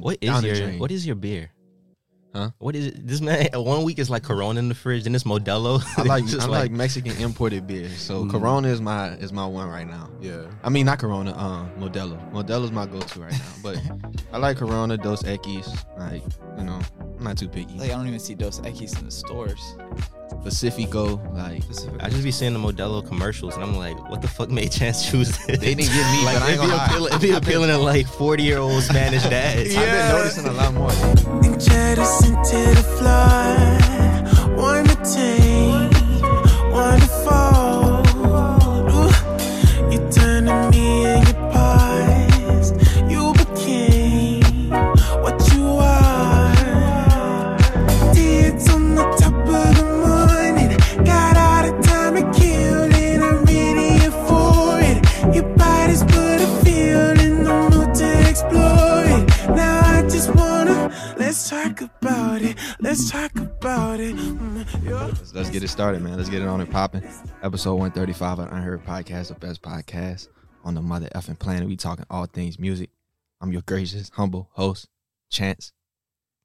What is Down the your drain. What is your beer? Huh? What is it? This man, one week is like Corona in the fridge, then it's Modelo. I like I like, Mexican imported beer. So Corona is my is my one right now. Yeah. I mean not Corona, um, Modelo. Modelo's my go-to right now. But I like Corona, Dos Equis. Like you know, I'm not too picky. Like I don't even see Dos Equis in the stores. Pacifico, like I just be seeing the Modelo commercials, and I'm like, what the fuck made Chance choose this? They didn't get me, like, but I ain't it be gonna lie. appealing, it be appealing to like 40 year old Spanish dads. I've been noticing a lot more. Let's talk about it. Mm. Let's, let's get it started, man. Let's get it on and popping. Episode 135 of Unheard Podcast, the best podcast on the mother effing planet. We talking all things music. I'm your gracious, humble host, Chance.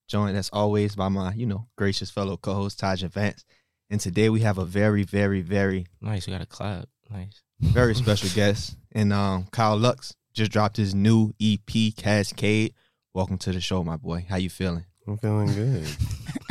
Joined as always by my, you know, gracious fellow co-host Taj Vance. And today we have a very, very, very, Nice, We got a clap. Nice. very special guest. And um, Kyle Lux just dropped his new EP, Cascade. Welcome to the show, my boy. How you feeling? I'm feeling good.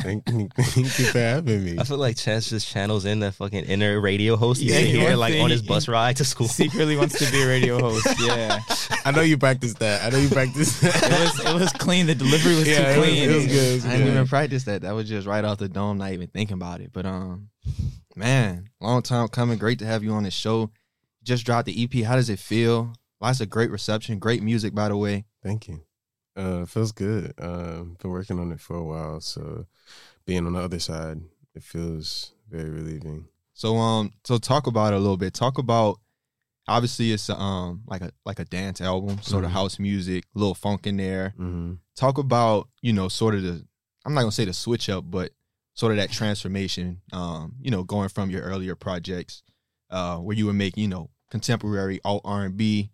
thank, you, thank you for having me. I feel like Chance just channels in that fucking inner radio host Yeah, can he hear wants like on his bus ride to school. Secretly wants to be a radio host. Yeah, I know you practiced that. I know you practiced that. it was it was clean. The delivery was yeah, too it was, clean. it was good. It was I didn't even practice that. That was just right off the dome, not even thinking about it. But um, man, long time coming. Great to have you on the show. Just dropped the EP. How does it feel? Lots of great reception, great music, by the way. Thank you. Uh, it feels good. Um, been working on it for a while, so being on the other side, it feels very relieving. So um, so talk about it a little bit. Talk about obviously it's um like a like a dance album, sort of Mhm. house music, a little funk in there. Mm-hmm. Talk about you know sort of the I'm not gonna say the switch up, but sort of that transformation. Um, you know, going from your earlier projects, uh, where you would make you know contemporary alt R and B,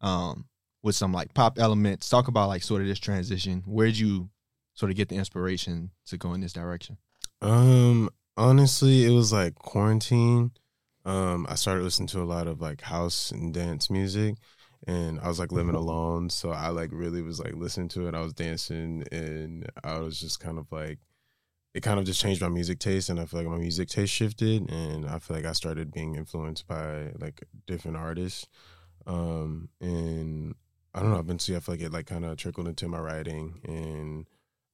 um, with some like pop elements. Talk about like sort of this transition. Where'd you sort of get the inspiration to go in this direction? Um, honestly, it was like quarantine. Um, I started listening to a lot of like house and dance music, and I was like living alone, so I like really was like listening to it. I was dancing, and I was just kind of like, it kind of just changed my music taste, and I feel like my music taste shifted, and I feel like I started being influenced by like different artists. Um, and I don't know. i've Eventually, I feel like it like kind of trickled into my writing, and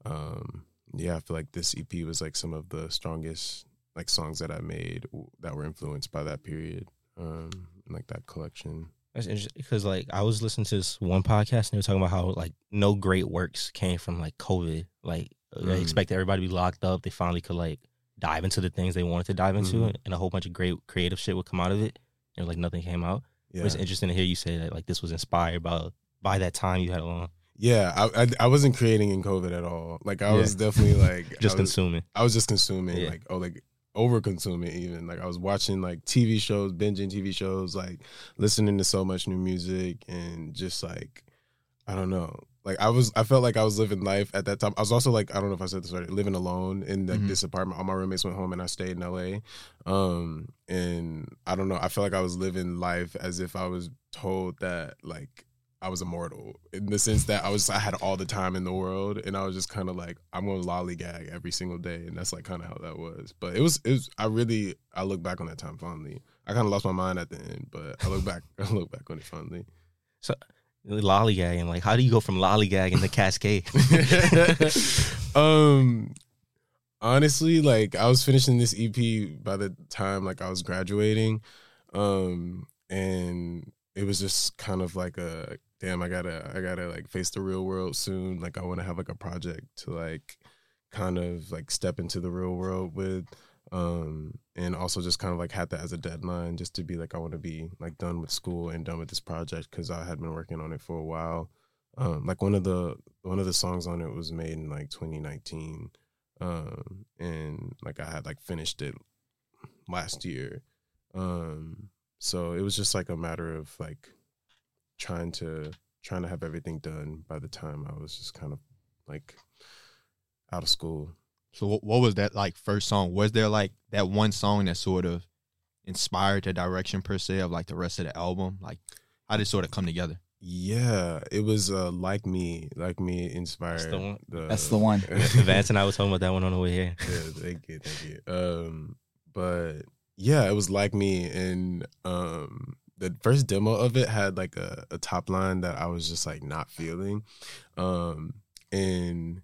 um, yeah, I feel like this EP was like some of the strongest like songs that I made that were influenced by that period, um, like that collection. That's interesting because like I was listening to this one podcast and they were talking about how like no great works came from like COVID. Like they Mm. expect everybody to be locked up. They finally could like dive into the things they wanted to dive into, Mhm. and a whole bunch of great creative shit would come out of it. And like nothing came out. Yeah, It's interesting to hear you say that like this was inspired by by that time you had along. yeah. I, I I wasn't creating in COVID at all. Like I Yeah. was definitely like Just I was, consuming. I was just consuming, Yeah. like oh, like over consuming even. Like I was watching like TV shows, binging TV shows, like listening to so much new music, and just like I don't know. Like I was, I felt like I was living life at that time. I was also like, I don't know if I said this already, living alone in like Mhm. this apartment. All my roommates went home, and I stayed in LA. Um, and I don't know. I felt like I was living life as if I was told that like I was immortal in the sense that I was I had all the time in the world and I was just kind of like I'm going to lollygag every single day and that's like kind of how that was. But it was it was I really I look back on that time fondly. I kind of lost my mind at the end, but I look back I look back on it fondly. So lollygagging. Like how do you go from lollygagging to cascade? um honestly like I was finishing this EP by the time like I was graduating um and it was just kind of like a damn I got to I got to like face the real world soon. Like I want to have like a project to like kind of like step into the real world with um and also just kind of like had that as a deadline just to be like I want to be like done with school and done with this project cuz I had been working on it for a while. Um like one of the one of the songs on it was made in like 2019 um and like I had like finished it last year. Um so it was just like a matter of like trying to trying to have everything done by the time I was just kind of like out of school. So what, what was that like first song? Was there like that one song that sort of inspired the direction per se of like the rest of the album? Like how did it sort of come together? Yeah, it was uh, like me, like me inspired. That's the one. That's the one. Vance and I was talking about that one on the way here. yeah, thank you, thank you. Um, but yeah, it was like me, and um, the first demo of it had like a, a top line that I was just like not feeling, um, and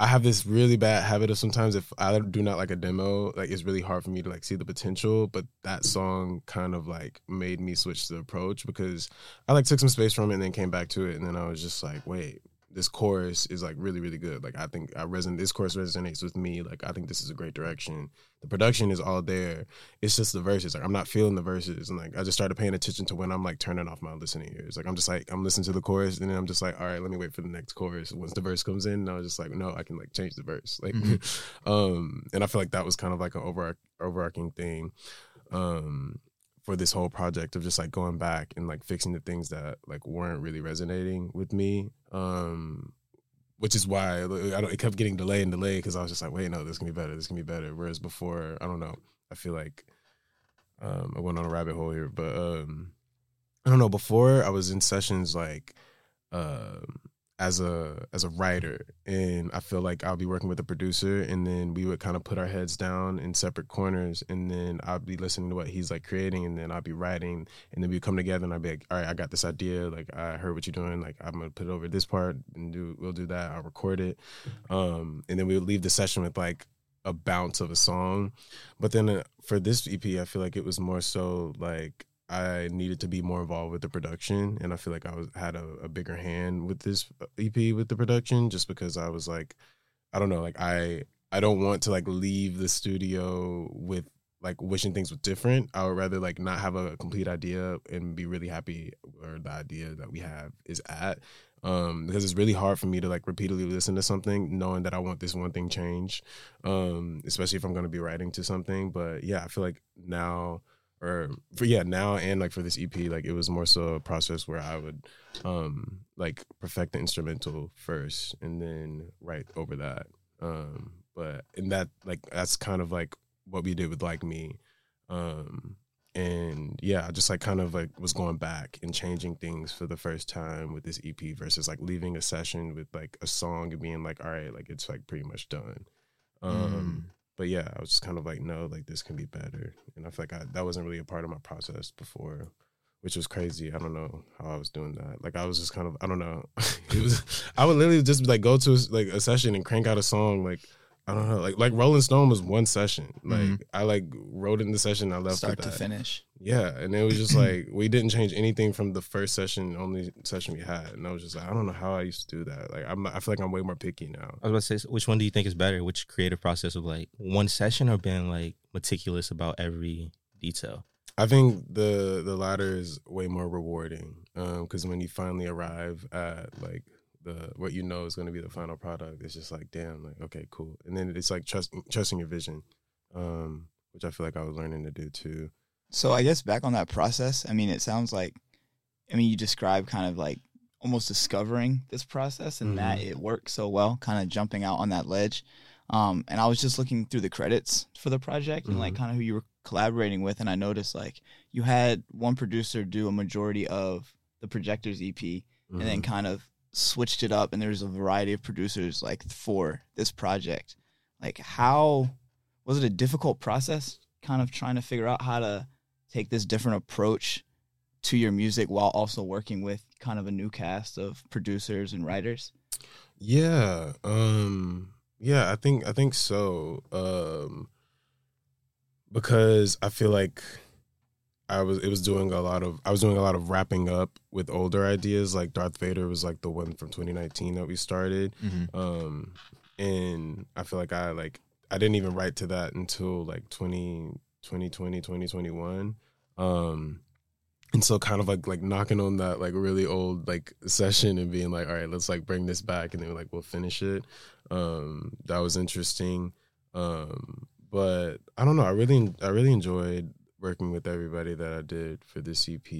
I have this really bad habit of sometimes if I do not like a demo, like it's really hard for me to like see the potential. But that song kind of like made me switch the approach because I like took some space from it and then came back to it, and then I was just like, wait, this chorus is like really really good. Like I think I resonate. This chorus resonates with me. Like I think this is a great direction. The production is all there. It's just the verses. Like I'm not feeling the verses, and like I just started paying attention to when I'm like turning off my listening ears. Like I'm just like I'm listening to the chorus, and then I'm just like, all right, let me wait for the next chorus. Once the verse comes in, and I was just like, no, I can like change the verse. Like, um, and I feel like that was kind of like an over overarching thing. Um, for this whole project of just like going back and like fixing the things that like weren't really resonating with me um which is why I don't, it kept getting delayed and delayed because I was just like, wait, no, this can be better. This can be better. Whereas before, I don't know. I feel like um, I went on a rabbit hole here, but um, I don't know. Before I was in sessions like um, as a as a writer, and I feel like I'll be working with a producer, and then we would kind of put our heads down in separate corners, and then I'll be listening to what he's like creating, and then I'll be writing, and then we come together, and I'll be like, all right, I got this idea, like I heard what you're doing, like I'm gonna put it over this part, and do we'll do that. I'll record it, um, and then we would leave the session with like a bounce of a song, but then uh, for this EP, I feel like it was more so like I needed to be more involved with the production, and I feel like I was had a, a bigger hand with this EP with the production, just because I was like, I don't know, like I I don't want to like leave the studio with like wishing things were different. I would rather like not have a complete idea and be really happy where the idea that we have is at. Um, because it's really hard for me to like repeatedly listen to something knowing that I want this one thing changed. Um, especially if I'm gonna be writing to something. But yeah, I feel like now or for yeah now and like for this ep like it was more so a process where i would um like perfect the instrumental first and then write over that. Um but in that like that's kind of like what we did with like me. Um and yeah i just like kind of like was going back and changing things for the first time with this ep versus like leaving a session with like a song and being like all right like it's like pretty much done. Um but yeah, I was just kind of like, no, like this can be better, and I feel like I, that wasn't really a part of my process before, which was crazy. I don't know how I was doing that. Like I was just kind of, I don't know. it was, I would literally just like go to like a session and crank out a song. Like I don't know, like like Rolling Stone was one session. Like Mhm. I like wrote in the session, I left Start to finish. Yeah, and it was just like we didn't change anything from the first session, only session we had, and I was just like, I don't know how I used to do that. Like I'm, I feel like I'm way more picky now. I was about to say, which one do you think is better? Which creative process of like one session or being like meticulous about every detail? I think the the latter is way more rewarding because when you finally arrive at like the what you know is going to be the final product, it's just like damn, like okay, cool, and then it's like trust trusting your vision, um, which I feel like I was learning to do too. So I guess back on that process, I mean, it sounds like, I mean, you describe kind of like almost discovering this process and that it worked so well, kind of jumping out on that ledge. Um, and I was just looking through the credits for the project and like kind of who you were collaborating with, and I noticed like you had one producer do a majority of the Projectors EP, and then kind of switched it up, and there's a variety of producers like for this project. Like, how was it a difficult process? Kind of trying to figure out how to take this different approach to your music while also working with kind of a new cast of producers and writers. Yeah. Um yeah, I think I think so. Um because I feel like I was it was doing a lot of I was doing a lot of wrapping up with older ideas like Darth Vader was like the one from 2019 that we started. Mhm. Um and I feel like I like I didn't even write to that until like 20 2020 2021. Um and so kind of like like knocking on that like really old like session and being like all right let's like bring this back and then like we'll finish it um that was interesting um but i don't know i really i really enjoyed working with everybody that i did for this ep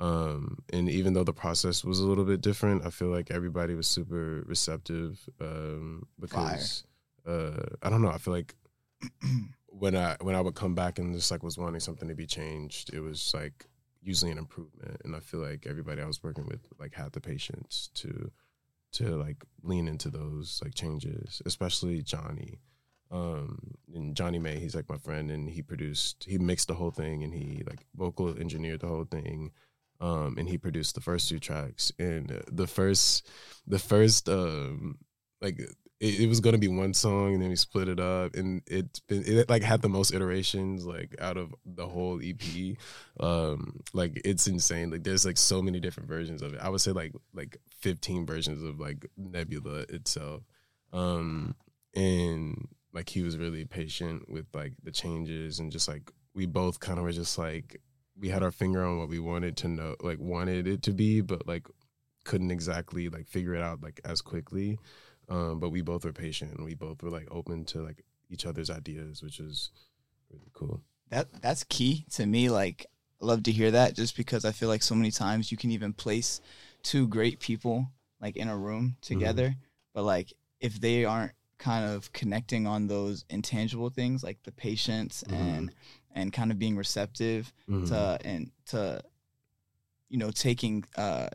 Um, and even though the process was a little bit different, I feel like everybody was super receptive. Um, because uh, I don't know, I feel like when I when I would come back and just like was wanting something to be changed, it was like usually an improvement. And I feel like everybody I was working with like had the patience to to like lean into those like changes, especially Johnny. Um and Johnny May, he's like my friend and he produced he mixed the whole thing and he like vocal engineered the whole thing. Um and he produced the first two tracks and the first the first um like it, it was gonna be one song and then we split it up and it's been it like had the most iterations like out of the whole EP. Um like it's insane. Like there's like so many different versions of it. I would say like like 15 versions of like Nebula itself. Um and like he was really patient with like the changes and just like we both kind of were just like we had our finger on what we wanted to know like wanted it to be but like couldn't exactly like figure it out like as quickly um, but we both were patient and we both were like open to like each other's ideas, which is really cool. That that's key to me. Like, I love to hear that, just because I feel like so many times you can even place two great people like in a room together, but like if they aren't kind of connecting on those intangible things, like the patience Mhm. and and kind of being receptive Mhm. to and to you know taking uh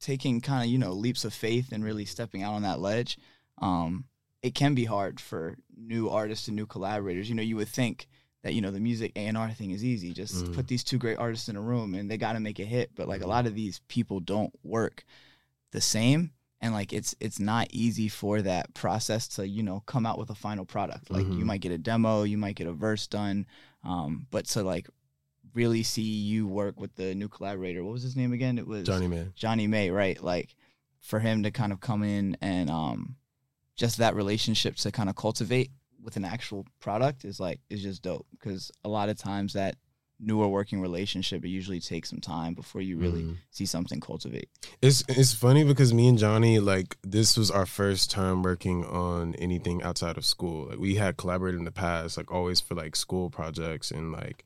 taking kind of you know leaps of faith and really stepping out on that ledge um it can be hard for new artists and new collaborators you know you would think that you know the music A&R thing is easy just Mhm. put these two great artists in a room and they got to make a hit but like a lot of these people don't work the same and like it's it's not easy for that process to you know come out with a final product like you Mhm. might get a demo you might get a verse done um but to like really see you work with the new collaborator what was his name again it was Johnny may Johnny May, right? Like for him to kind of come in and um just that relationship to kind of cultivate with an actual product is like is just dope because a lot of times that newer working relationship it usually takes some time before you really Mhm. see something cultivate. It's it's funny because me and Johnny like this was our first time working on anything outside of school. Like we had collaborated in the past, like always for like school projects and like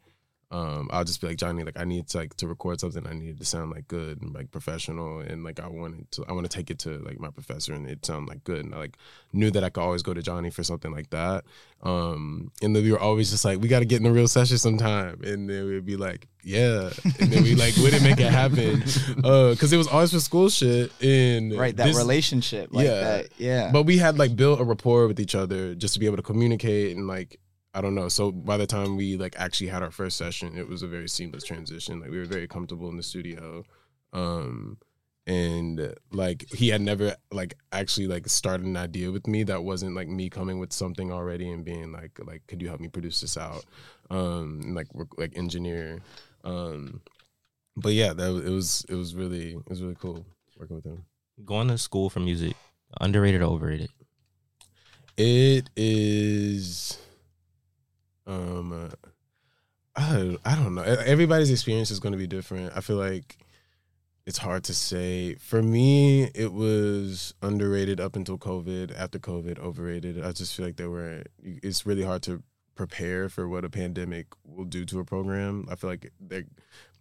um I'll just be like Johnny, like I need to like to record something. I need it to sound like good and like professional and like I wanted to I want to take it to like my professor and it sound like good and I like knew that I could always go to Johnny for something like that. Um and then we were always just like we got to get in a real session sometime and then we'd be like yeah and then we like wouldn't make it happen uh because it was always for school shit and Right, that this- relationship like yeah. that. Yeah. but we had like built a rapport with each other just to be able to communicate and like I don't know. So by the time we like actually had our first session, it was a very seamless transition. Like we were very comfortable in the studio. Um and like he had never like actually like started an idea with me that wasn't like me coming with something already and being like like could you help me produce this out um and like work like engineer um but yeah that it was it was really it was really cool working with him Going to school for music, underrated or overrated? It is, um, uh, I I don't know. Everybody's experience is going to be different. I feel like it's hard to say. For me, it was underrated up until COVID. After COVID, overrated. I just feel like there were. It's really hard to prepare for what a pandemic will do to a program. I feel like there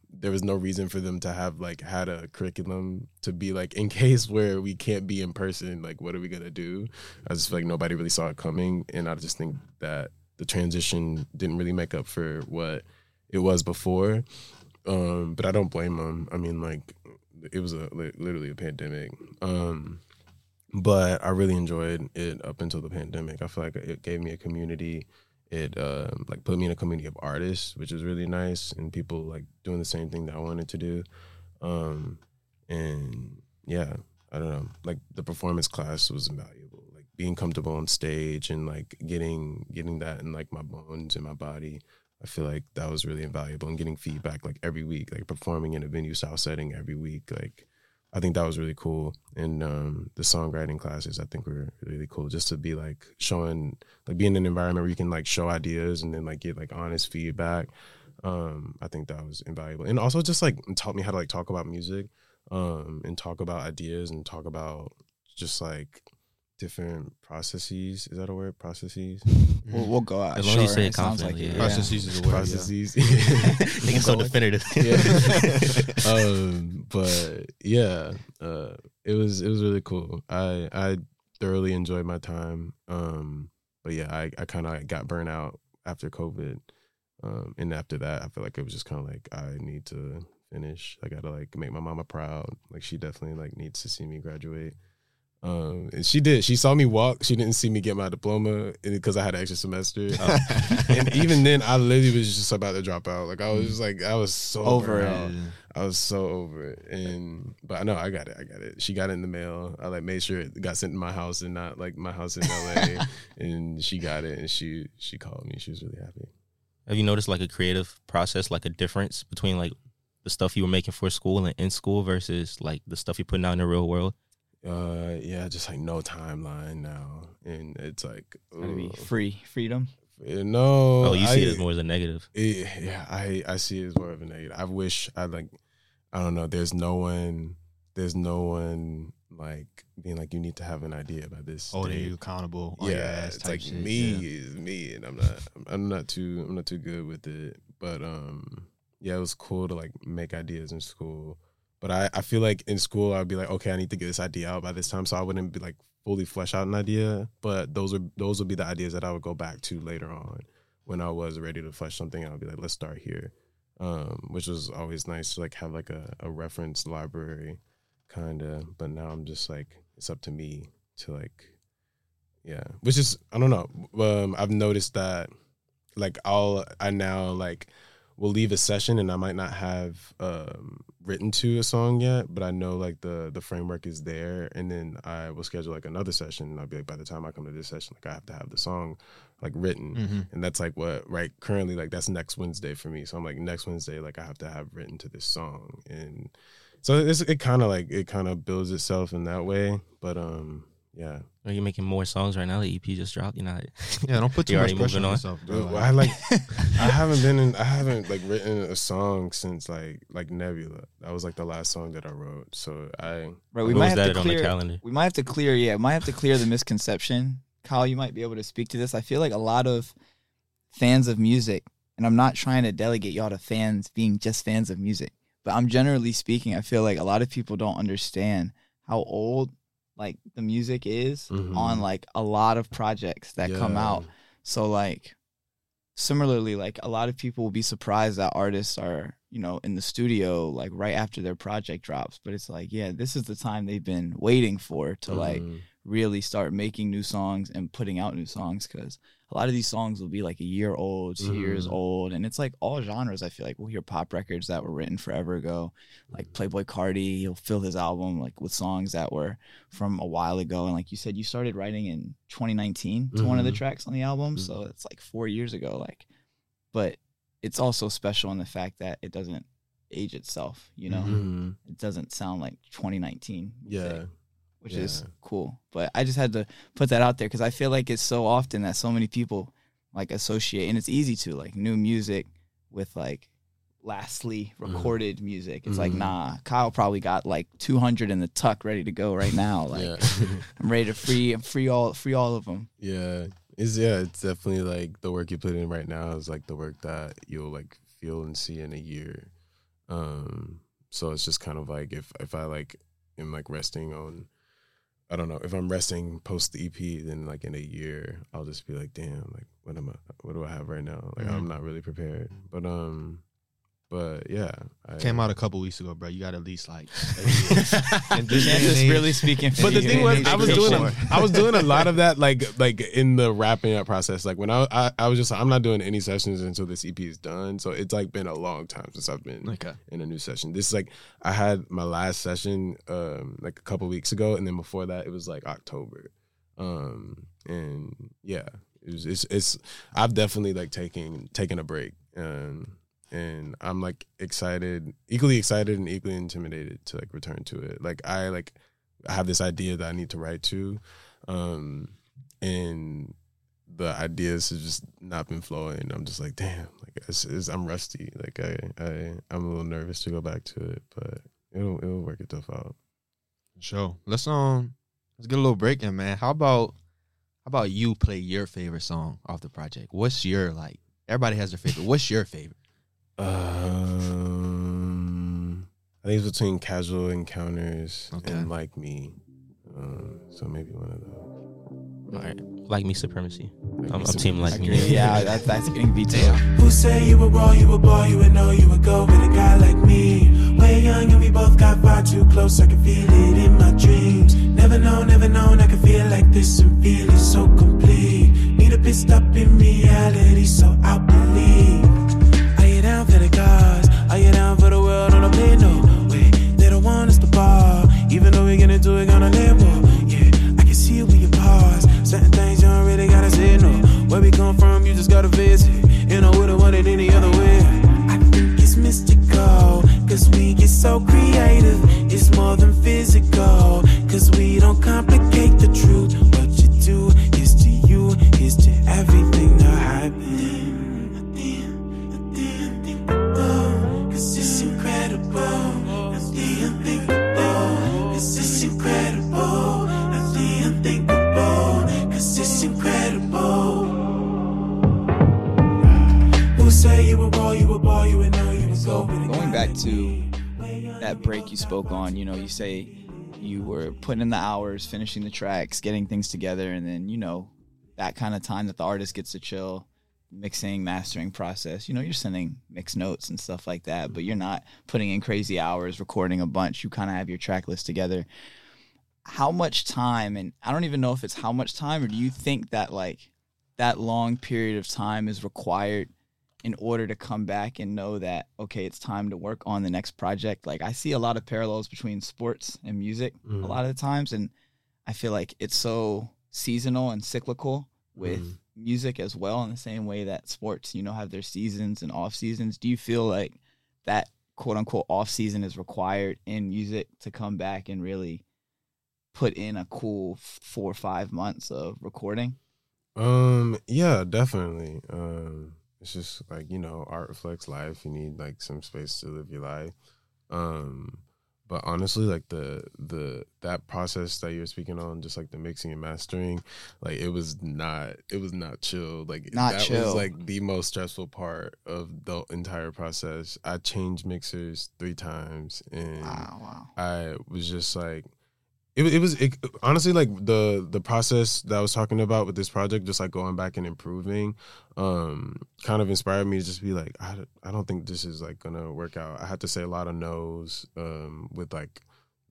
there was no reason for them to have like had a curriculum to be like in case where we can't be in person like what are we gonna do i just feel like nobody really saw it coming and i just think that the transition didn't really make up for what it was before. Um but i don't blame them i mean like it was a literally a pandemic. Um but i really enjoyed it up until the pandemic. I feel like it gave me a community. It um, like put me in a community of artists, which was really nice, and people like doing the same thing that I wanted to do. Um, and yeah, I don't know, like the performance class was invaluable. Being comfortable on stage and like getting getting that in like my bones and my body. I feel like that was really invaluable and getting feedback like every week, like performing in a venue style setting every week. Like I think that was really cool. And um, the songwriting classes I think were really cool just to be like showing like being in an environment where you can like show ideas and then like get like honest feedback. Um, I think that was invaluable. And also just like taught me how to like talk about music, um, and talk about ideas and talk about just like different processes. Is that a word? Processes. We'll, we'll go out. As long as you say it it sounds like confidently, it. yeah. Processes is a word. yeah. Processes. It's so definitive. Yeah. um, but yeah, uh, it was it was really cool. I I thoroughly enjoyed my time. Um, but yeah, I I kind of got burnt out after COVID. Um, and after that, I feel like it was just kind of like I need to finish. I gotta like make my mama proud. Like she definitely like needs to see me graduate. Um, and she did. She saw me walk. She didn't see me get my diploma because I had an extra semester. And even then, I literally was just about to drop out. Like I was just like I was so Over it. I was so over it. And but I know I got it. I got it. She got it in the mail. I like made sure it got sent to my house and not like my house in LA. and she got it and she she called me. She was really happy. Have you noticed like a creative process, like a difference between like the stuff you were making for school and in school versus like the stuff you're putting out in the real world? Uh yeah, just like no timeline now. And it's like Gotta be free freedom. Uh, no. Oh, you see it as more as a negative. it, yeah, I I see it as more of a negative. I wish I like I don't know. There's no one. There's no one like being like you need to have an idea about this. Holding date. you accountable. on your yeah, ass it's like shit, me yeah. is me, and I'm not. I'm not too. I'm not too good with it. But um, yeah, it was cool to like make ideas in school. But I I feel like in school I'd be like, okay, I need to get this idea out by this time, so I wouldn't be like fully flesh out an idea. But those are those would be the ideas that I would go back to later on when I was ready to flesh something. out. I'd be like, let's start here, um, which was always nice to like have like a, a reference library, kind of. But now I'm just like, it's up to me to like yeah, which is I don't know. Um, I've noticed that like I'll I now like will leave a session and I might not have um, written to a song yet, but I know like the the framework is there, and then I will schedule like another session. And I'll be like, by the time I come to this session, like I have to have the song like written, Mhm. and that's like what right currently like that's next Wednesday for me. So I'm like next Wednesday, like I have to have written to this song, and so it's, it kind of like it kind of builds itself in that way. But um, yeah. Are you making more songs right now? The EP just dropped. You're not. Yeah, don't put too You're much pressure on on. yourself, bro. Well, I like I haven't been in I haven't like written a song since like like Nebula. That was like the last song that I wrote. So I Right, we might have to clear. calendar? We might have to clear. Yeah, we might have to clear the misconception. Kyle, you might be able to speak to this. I feel like a lot of fans of music, and I'm not trying to delegate y'all to fans being just fans of music, but I'm generally speaking, I feel like a lot of people don't understand how old like the music is Mhm. on like a lot of projects that come out. So like similarly, like a lot of people will be surprised that artists are, you know, in the studio like right after their project drops. But it's like, yeah, this is the time they've been waiting for to like Mhm. Really start making new songs and putting out new songs because a lot of these songs will be like a year old, two years Mhm. old, and it's like all genres. I feel like we'll hear pop records that were written forever ago, like Playboi Carti. He'll fill his album like with songs that were from a while ago, and like you said, you started writing in 2019 to one of the Mhm. tracks on the album, Mhm. so it's like four years ago. Like, but it's also special in the fact that it doesn't age itself. You know, Mhm. it doesn't sound like 2019. music Yeah. Which is cool. But I just had to put that out there because I feel like it's so often that so many people like associate, and it's easy to like new music with like lastly Mm-hmm. recorded music. It's like Mhm. nah, Kyle probably got like 200 in the tuck ready to go right now. Like yeah. I'm ready to free, free all, free all of them. yeah. It's yeah, it's definitely like the work you put in right now is like the work that you'll like feel and see in a year. Um so it's just kind of like if if I like am like resting on I don't know, if I'm resting post the EP, then like in a year, I'll just be like, damn, like what am I what do I have right now? Like Mhm. I'm not really prepared. But um but yeah. I Came out a couple weeks ago, bro. You got at least like. And this day and Kansas age- really speaking. but the thing was, I was doing sure. a, I was doing a lot of that, like like in the wrapping up process. Like when I, I I was just I'm not doing any sessions until this EP is done. So it's like been a long time since I've been Okay. in a new session. This is like I had my last session um like a couple weeks ago, and then before that it was like October. Um and yeah, it was it's it's I've definitely like taking taken a break. Um and I'm like excited, equally excited and equally intimidated to like return to it. Like I like have this idea that I need to write to, um, and the ideas have just not been flowing. I'm just like, damn, like it's, it's, I'm rusty. Like I, I, I'm a little nervous to go back to it, but it'll, it'll work itself out. Sure. Let's um let's get a little break in, man. How about how about you play your favorite song off the project? What's your like? Everybody has their favorite. What's your favorite? Um, I think it's between casual encounters Okay. and like me. Um, so maybe one of those. All right, like me supremacy. Like I'm, Me I'm team like me. Yeah, that, that's getting detailed. Who say you were raw, you were boy, you would know you would go with a guy like me. Way young and we both got far too close, I can feel it in my dreams. Never know, never known, I can feel like this and feel it so complete. Need a pit stop in reality, so I'll believe. Are you down for the world on a plane? No way, they don't want us to ball. Even though we're gonna do it on a level. Yeah, I can see it with your pause. Certain things you don't really gotta say no. Where we come from, you just gotta visit. You know, would've wanted any other way. I think it's mystical, cause we get so creative. It's more than physical, cause we don't complicate the truth. What you do is to you, is to everything that say you were raw, you were ball, you would know you was So go with a going back to that break you spoke on, you know, you say you were putting in the hours, finishing the tracks, getting things together, and then, you know, that kind of time that the artist gets to chill, mixing, mastering process. You know, you're sending mix notes and stuff like that, but you're not putting in crazy hours, recording a bunch. You kind of have your track list together. How much time, and I don't even know if it's how much time, or do you think that like that long period of time is required in order to come back and know that okay it's time to work on the next project like i see a lot of parallels between sports and music Mm. a lot of the times and i feel like it's so seasonal and cyclical with Mm. music as well in the same way that sports you know have their seasons and off seasons do you feel like that quote unquote off season is required in music to come back and really put in a cool four or five months of recording Um, yeah, definitely. Um, it's just like you know, art reflects life. You need like some space to live your life. Um, but honestly, like the the that process that you're speaking on, just like the mixing and mastering, like it was not it was not chill. Like Not that chill. was like the most stressful part of the entire process. I changed mixers three times, and wow wow I was just like, it, it was it, honestly like the the process that I was talking about with this project, just like going back and improving, um, kind of inspired me to just be like, I, don't- I don't think this is like gonna work out. I had to say a lot of no's, um, with like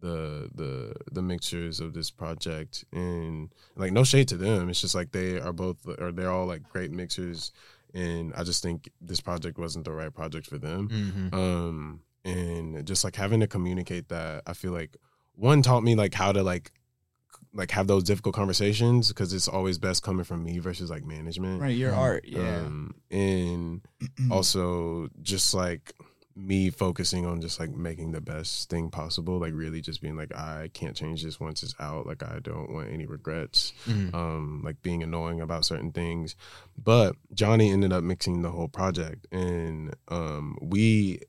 the the the mixtures of this project, and like no shade to them. It's just like they are both or they're all like great mixers, and I just think this project wasn't the right project for them Mm-hmm. um and just like having to communicate that i feel like one taught me like how to like like have those difficult conversations because it's always best coming from me versus like management. Right your art yeah. Um and also just like me focusing on just like making the best thing possible like really just being like i can't change this once it's out. Like i don't want any regrets. Mhm. um like being annoying about certain things. But johnny ended up mixing the whole project and um we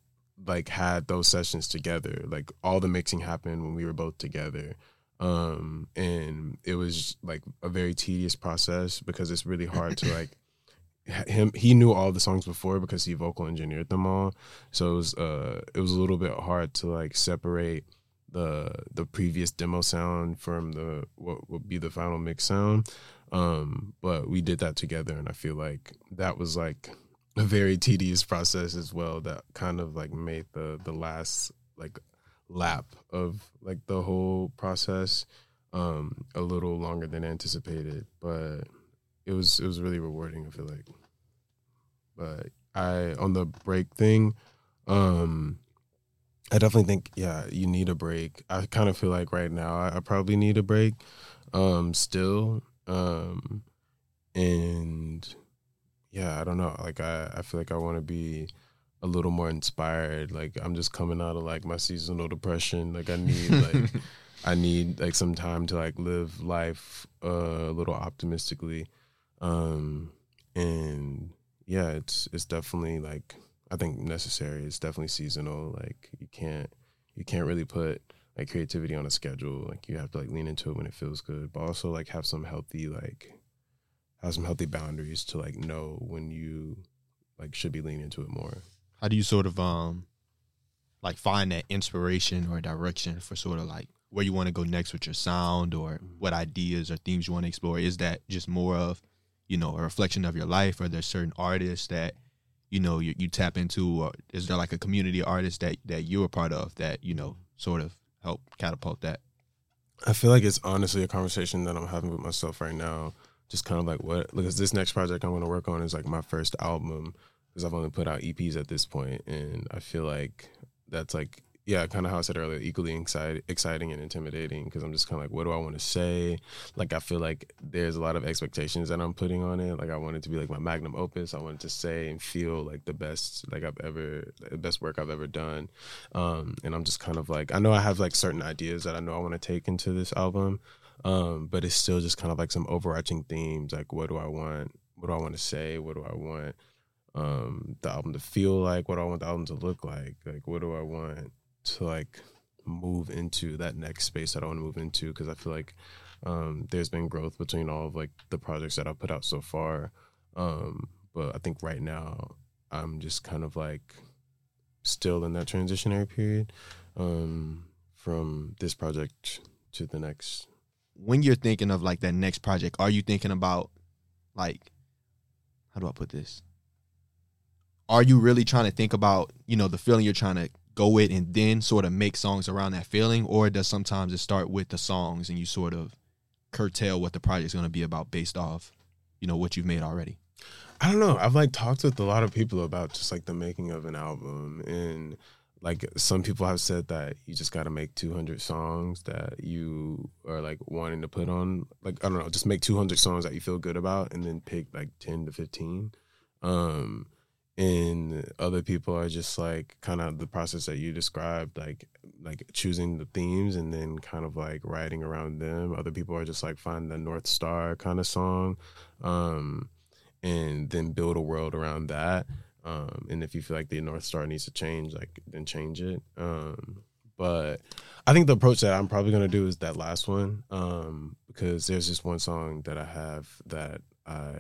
like had those sessions together. Like all the mixing happened when we were both together. Um and it was like a very tedious process because it's really hard to like him he knew all the songs before because he vocal engineered them all. So it was uh it was a little bit hard to like separate the the previous demo sound from the what would be the final mix sound. Um but we did that together and i feel like that was like a very tedious process as well that kind of like made the the last like lap of like the whole process um a little longer than anticipated. But it was it was really rewarding i feel like. But i on the break thing um i definitely think yeah you need a break. I kind of feel like right now i, I probably need a break um still um and yeah i don't know like i i feel like i want to be a little more inspired like i'm just coming out of like my seasonal depression like i need like I need like some time to like live life uh, a little optimistically. Um and yeah, it's it's definitely like I think necessary. It's definitely seasonal. Like you can't you can't really put like creativity on a schedule. Like you have to like lean into it when it feels good, but also like have some healthy like have some healthy boundaries to like know when you like should be leaning into it more. How do you sort of um like find that inspiration or direction for sort of like where you want to go next with your sound or what ideas or themes you want to explore? Is that just more of, you know, a reflection of your life or there's certain artists that, you know, you, you tap into or is there like a community artist that, that you're a part of that, you know, sort of help catapult that? I feel like it's honestly a conversation that I'm having with myself right now. Just kind of like what because this next project I'm going to work on is like my first album because I've only put out EPs at this point, and I feel like that's like yeah, kind of how I said earlier, equally excited, exciting and intimidating because I'm just kind of like, what do I want to say? Like, I feel like there's a lot of expectations that I'm putting on it. Like, I want it to be like my magnum opus. I want it to say and feel like the best, like I've ever, the best work I've ever done. Um, and I'm just kind of like, I know I have like certain ideas that I know I want to take into this album, um, but it's still just kind of like some overarching themes. Like, what do I want? What do I want to say? What do I want? Um, the album to feel like? What do I want the album to look like? Like, what do I want? to like move into that next space that I want to move into because I feel like um, there's been growth between all of like the projects that I've put out so far. Um, but I think right now I'm just kind of like still in that transitionary period um, from this project to the next. When you're thinking of like that next project, are you thinking about like how do I put this? Are you really trying to think about, you know, the feeling you're trying to go with and then sort of make songs around that feeling or does sometimes it start with the songs and you sort of curtail what the project's going to be about based off you know what you've made already I don't know. I've like talked with a lot of people about just like the making of an album and like some people have said that you just got to make 200 songs that you are like wanting to put on like I don't know, just make 200 songs that you feel good about and then pick like 10 to 15. Um and other people are just like kind of the process that you described like like choosing the themes and then kind of like writing around them other people are just like find the north star kind of song um and then build a world around that um and if you feel like the north star needs to change like then change it um but i think the approach that i'm probably going to do is that last one um because there's just one song that i have that i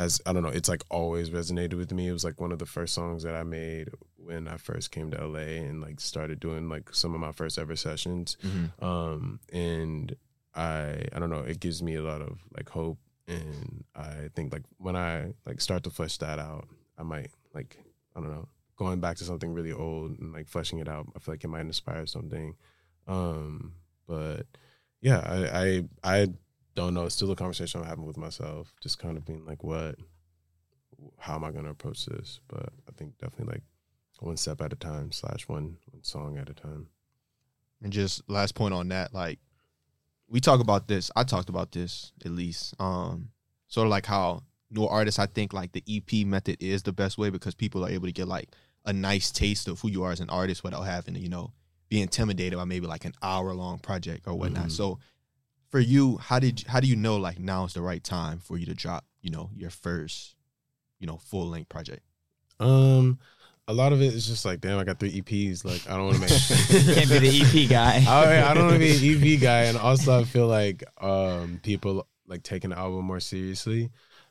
has I don't know, it's like always resonated with me. It was like one of the first songs that I made when I first came to LA and like started doing like some of my first ever sessions. Mm-hmm. Um and I I don't know, it gives me a lot of like hope and I think like when I like start to flesh that out, I might like I don't know, going back to something really old and like fleshing it out, I feel like it might inspire something. Um but yeah, I I I don't know. It's still a conversation I'm having with myself. Just kind of being like, what, how am I going to approach this? But I think definitely like one step at a time slash one, one song at a time. And just last point on that, like we talk about this. I talked about this at least. Um, sort of like how new artists, I think like the EP method is the best way because people are able to get like a nice taste of who you are as an artist without having to, you know, be intimidated by maybe like an hour long project or whatnot. Mhm. So for you, how did how do you know like now is the right time for you to drop, you know, your first, you know, full length project? Um, a lot of it is just like, damn, I got three EPs. Like, I don't want to make. Can't be the EP guy. I, I don't want to be an EP guy, and also I feel like um people like taking the album more seriously.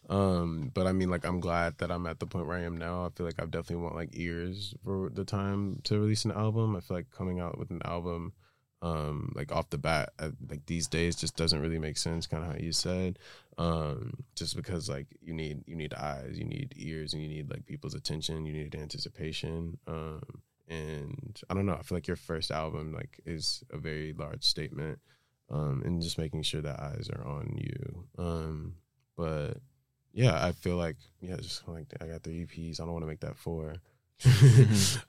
Um, but I mean, like, I'm glad that I'm at the point where I am now. I feel like I've definitely want like ears for the time to release an album. I feel like coming out with an album, um, like off the bat, uh, like these days, just doesn't really make sense. Kind of how you said, um, just because like you need you need eyes, you need ears, and you need like people's attention. You need anticipation. Um, and I don't know. I feel like your first album like is a very large statement, um, and just making sure that eyes are on you. Um, but yeah, I feel like yeah, just like I got three EPs. I don't want to make that four.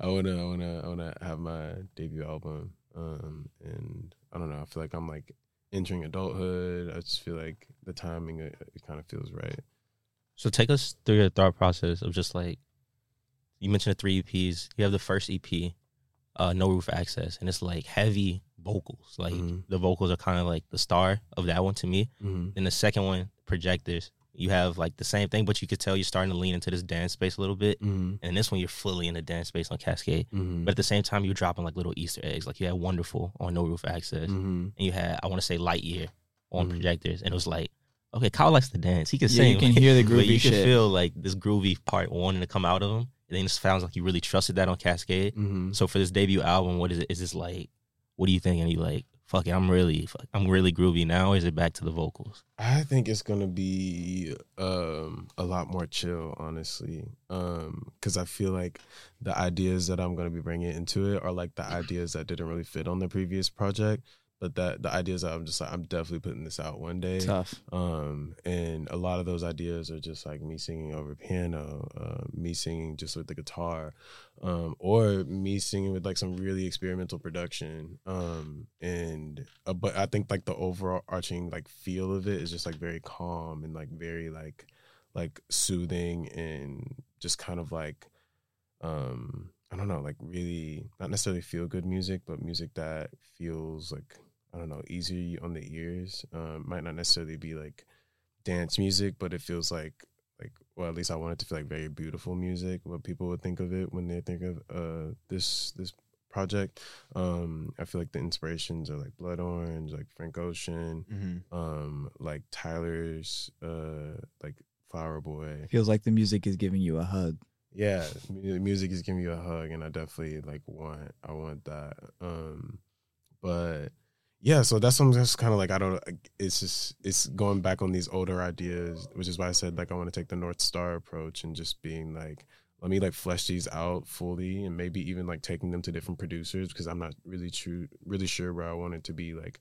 I wanna, I wanna, I wanna have my debut album. Um, and I don't know. I feel like I'm like entering adulthood. I just feel like the timing it, it kind of feels right. So take us through your thought process of just like you mentioned the three EPs. You have the first EP, uh, No Roof Access, and it's like heavy vocals. Like Mhm. the vocals are kind of like the star of that one to me. Mm-hmm. Then the second one, Projectors, you have like the same thing, but you could tell you're starting to lean into this dance space a little bit. Mm-hmm. And this one, you're fully in the dance space on Cascade. Mm-hmm. But at the same time, you're dropping like little Easter eggs. Like you had Wonderful on No Roof Access, Mm-hmm. and you had I want to say Lightyear on Mhm. projectors, and it was like, okay, Kyle likes to dance. He can Yeah, sing. you can hear the but groovy you can feel like this groovy part wanting to come out of him. And then it sounds like you really trusted that on Cascade. Mm-hmm. So for this debut album, what is it? Is this like, what do you think? And you like, fuck it, I'm really, fuck, I'm really groovy now. Is it back to the vocals? I think it's gonna be um, a lot more chill, honestly, because I feel like the ideas that I'm gonna be bringing into it are like the ideas that didn't really fit on the previous project, but that the ideas that I'm just like I'm definitely putting this out one day. Tough. Um, and a lot of those ideas are just like me singing over piano, uh, me singing just with the guitar, um, or me singing with like some really experimental production. Um, and uh, but I think like the overall arching like feel of it is just like very calm and like very like like soothing and just kind of like um I don't know, like really not necessarily feel good music, but music that feels like I don't know, easy on the ears. Um, might not necessarily be like dance music, but it feels like like well, at least I want it to feel like very beautiful music. What people would think of it when they think of uh this this project. Um, I feel like the inspirations are like Blood Orange, like Frank Ocean, Mm-hmm. um, like Tyler's uh like Flower Boy. Feels like the music is giving you a hug. Yeah, mu- music is giving you a hug, and I definitely like want I want that. Um, but yeah, so that's something that's kind of like I don't. It's just it's going back on these older ideas, which is why I said like I want to take the North Star approach and just being like, let me like flesh these out fully, and maybe even like taking them to different producers because I'm not really true, really sure where I want it to be like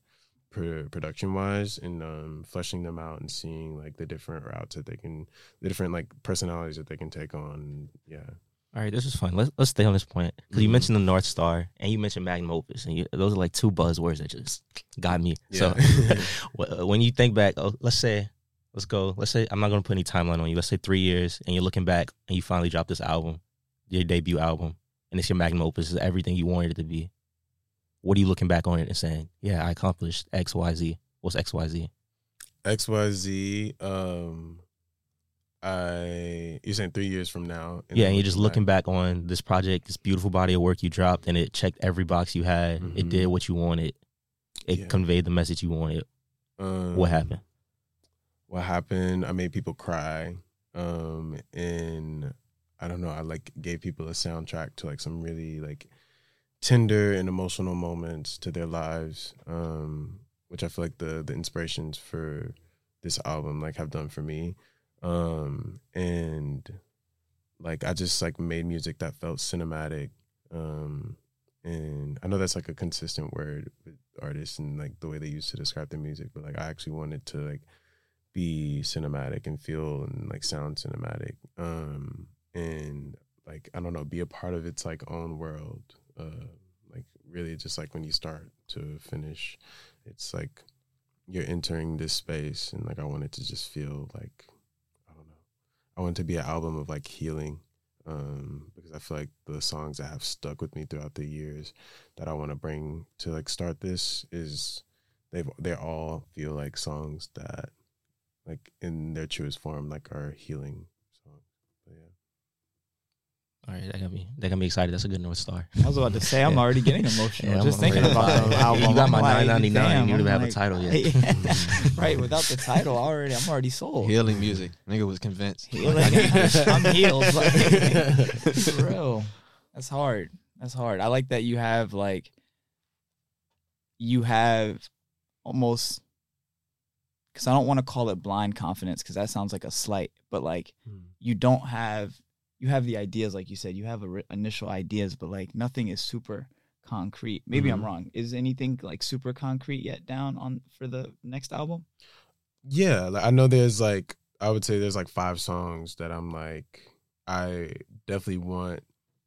pro- production wise, and um, fleshing them out and seeing like the different routes that they can, the different like personalities that they can take on. Yeah. All right, this is fun. Let's let's stay on this point because you Mhm. mentioned the North Star and you mentioned Magnum Opus, and you, those are like two buzzwords that just got me. So Yeah. wh- when you think back, oh, let's say, let's go. Let's say I'm not going to put any timeline on you. Let's say three years, and you're looking back, and you finally drop this album, your debut album, and it's your Magnum Opus, it's everything you wanted it to be. What are you looking back on it and saying, "Yeah, I accomplished X Y Z. What's X, Y, Z? XYZ, um I you're saying three years from now. Yeah, and you're just looking back. back on this project, this beautiful body of work you dropped, and it checked every box you had. It Mhm. did what you wanted. It Yeah. conveyed the message you wanted. Um, What happened? What happened? I made people cry. Um and I don't know, I like gave people a soundtrack to like some really like tender and emotional moments to their lives. Um, which I feel like the the inspirations for this album like have done for me. Um and like I just like made music that felt cinematic. Um and I know that's like a consistent word with artists and like the way they used to describe their music, but like I actually wanted to like be cinematic and feel and like sound cinematic. Um and like I don't know, be a part of its like own world. Uh like really just like when you start to finish, it's like you're entering this space and like I wanted to just feel like. I want it to be an album of like healing. Um, because I feel like the songs that have stuck with me throughout the years that I want to bring to like start this is they've they all feel like songs that like in their truest form like are healing. All right, that got me. That got me excited. That's a good North Star. I was about to say I'm Yeah. already getting emotional Yeah, just I'm thinking about the album. You got my like, 9.99. You don't I'm have a title yet. right, without the title, already I'm already sold. Healing music. Nigga was convinced. Healing. I'm healed. Like, for real. That's hard. That's hard. I like that you have like you have almost because I don't want to call it blind confidence because that sounds like a slight, but like hmm. you don't have you have the ideas like you said you have a ri- initial ideas, but like nothing is super concrete. Maybe I'm Mhm. wrong. Is anything like super concrete yet down on for the next album? Yeah, like I know there's like I would say there's like five songs that I'm like I definitely want